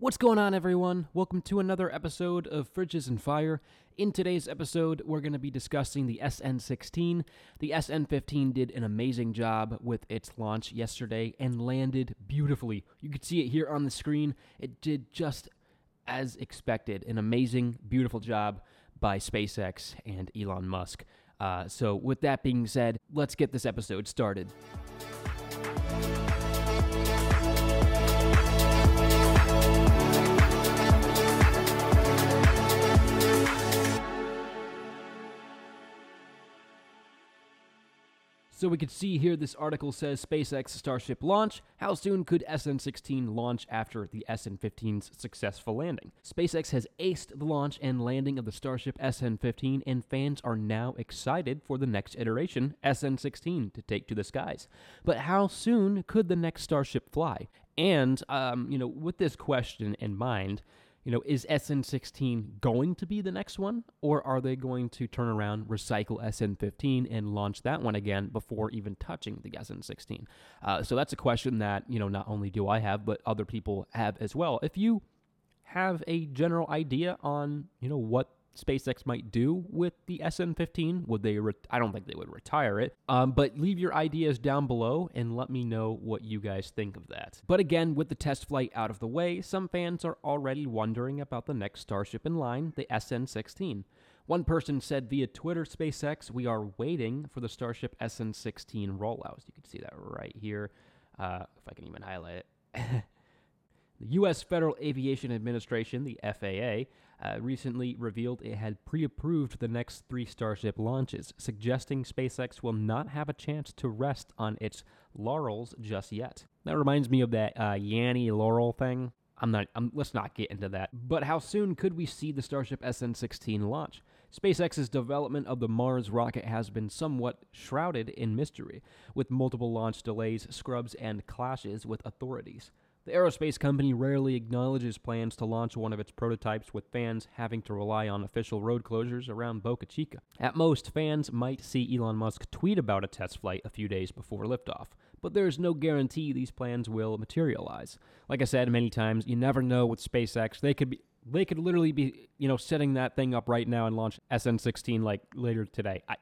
What's going on, everyone? Welcome to another episode of Fridges and Fire. In today's episode, we're going to be discussing the SN16. The SN15 did an amazing job with its launch yesterday and landed beautifully. You can see it here on the screen. It did just as expected. An amazing, beautiful job by SpaceX and Elon Musk. Uh, so, with that being said, let's get this episode started. So we could see here this article says SpaceX Starship launch. How soon could SN 16 launch after the SN 15's successful landing? SpaceX has aced the launch and landing of the Starship SN 15, and fans are now excited for the next iteration, SN 16, to take to the skies. But how soon could the next Starship fly? And, um, you know, with this question in mind, you know, is SN16 going to be the next one, or are they going to turn around, recycle SN15, and launch that one again before even touching the SN16? Uh, so that's a question that you know not only do I have, but other people have as well. If you have a general idea on you know what SpaceX might do with the SN15. Would they? Re- I don't think they would retire it. Um, but leave your ideas down below and let me know what you guys think of that. But again, with the test flight out of the way, some fans are already wondering about the next Starship in line, the SN16. One person said via Twitter, SpaceX, we are waiting for the Starship SN16 rollout. You can see that right here. Uh, if I can even highlight it. The U.S. Federal Aviation Administration, the FAA, uh, recently revealed it had pre approved the next three Starship launches, suggesting SpaceX will not have a chance to rest on its laurels just yet. That reminds me of that uh, Yanny Laurel thing. I'm not. I'm, let's not get into that. But how soon could we see the Starship SN16 launch? SpaceX's development of the Mars rocket has been somewhat shrouded in mystery, with multiple launch delays, scrubs, and clashes with authorities. The aerospace company rarely acknowledges plans to launch one of its prototypes, with fans having to rely on official road closures around Boca Chica. At most, fans might see Elon Musk tweet about a test flight a few days before liftoff, but there is no guarantee these plans will materialize. Like I said many times, you never know with SpaceX. They could be they could literally be, you know, setting that thing up right now and launch SN16 like later today. I,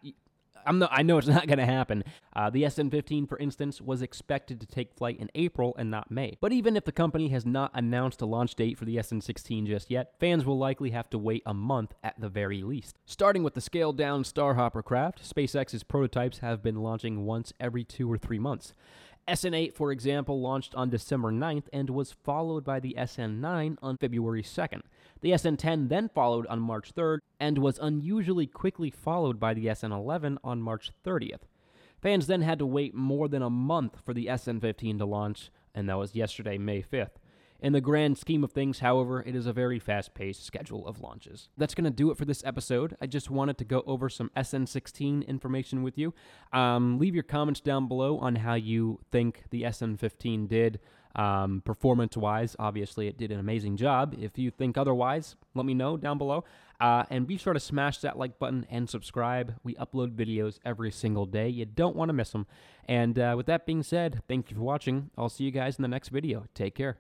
I'm I know it's not going to happen. Uh, the SN15, for instance, was expected to take flight in April and not May. But even if the company has not announced a launch date for the SN16 just yet, fans will likely have to wait a month at the very least. Starting with the scaled down Starhopper craft, SpaceX's prototypes have been launching once every two or three months. SN8, for example, launched on December 9th and was followed by the SN9 on February 2nd. The SN10 then followed on March 3rd and was unusually quickly followed by the SN11 on March 30th. Fans then had to wait more than a month for the SN15 to launch, and that was yesterday, May 5th. In the grand scheme of things, however, it is a very fast paced schedule of launches. That's going to do it for this episode. I just wanted to go over some SN16 information with you. Um, leave your comments down below on how you think the SN15 did. Um, performance wise, obviously, it did an amazing job. If you think otherwise, let me know down below. Uh, and be sure to smash that like button and subscribe. We upload videos every single day. You don't want to miss them. And uh, with that being said, thank you for watching. I'll see you guys in the next video. Take care.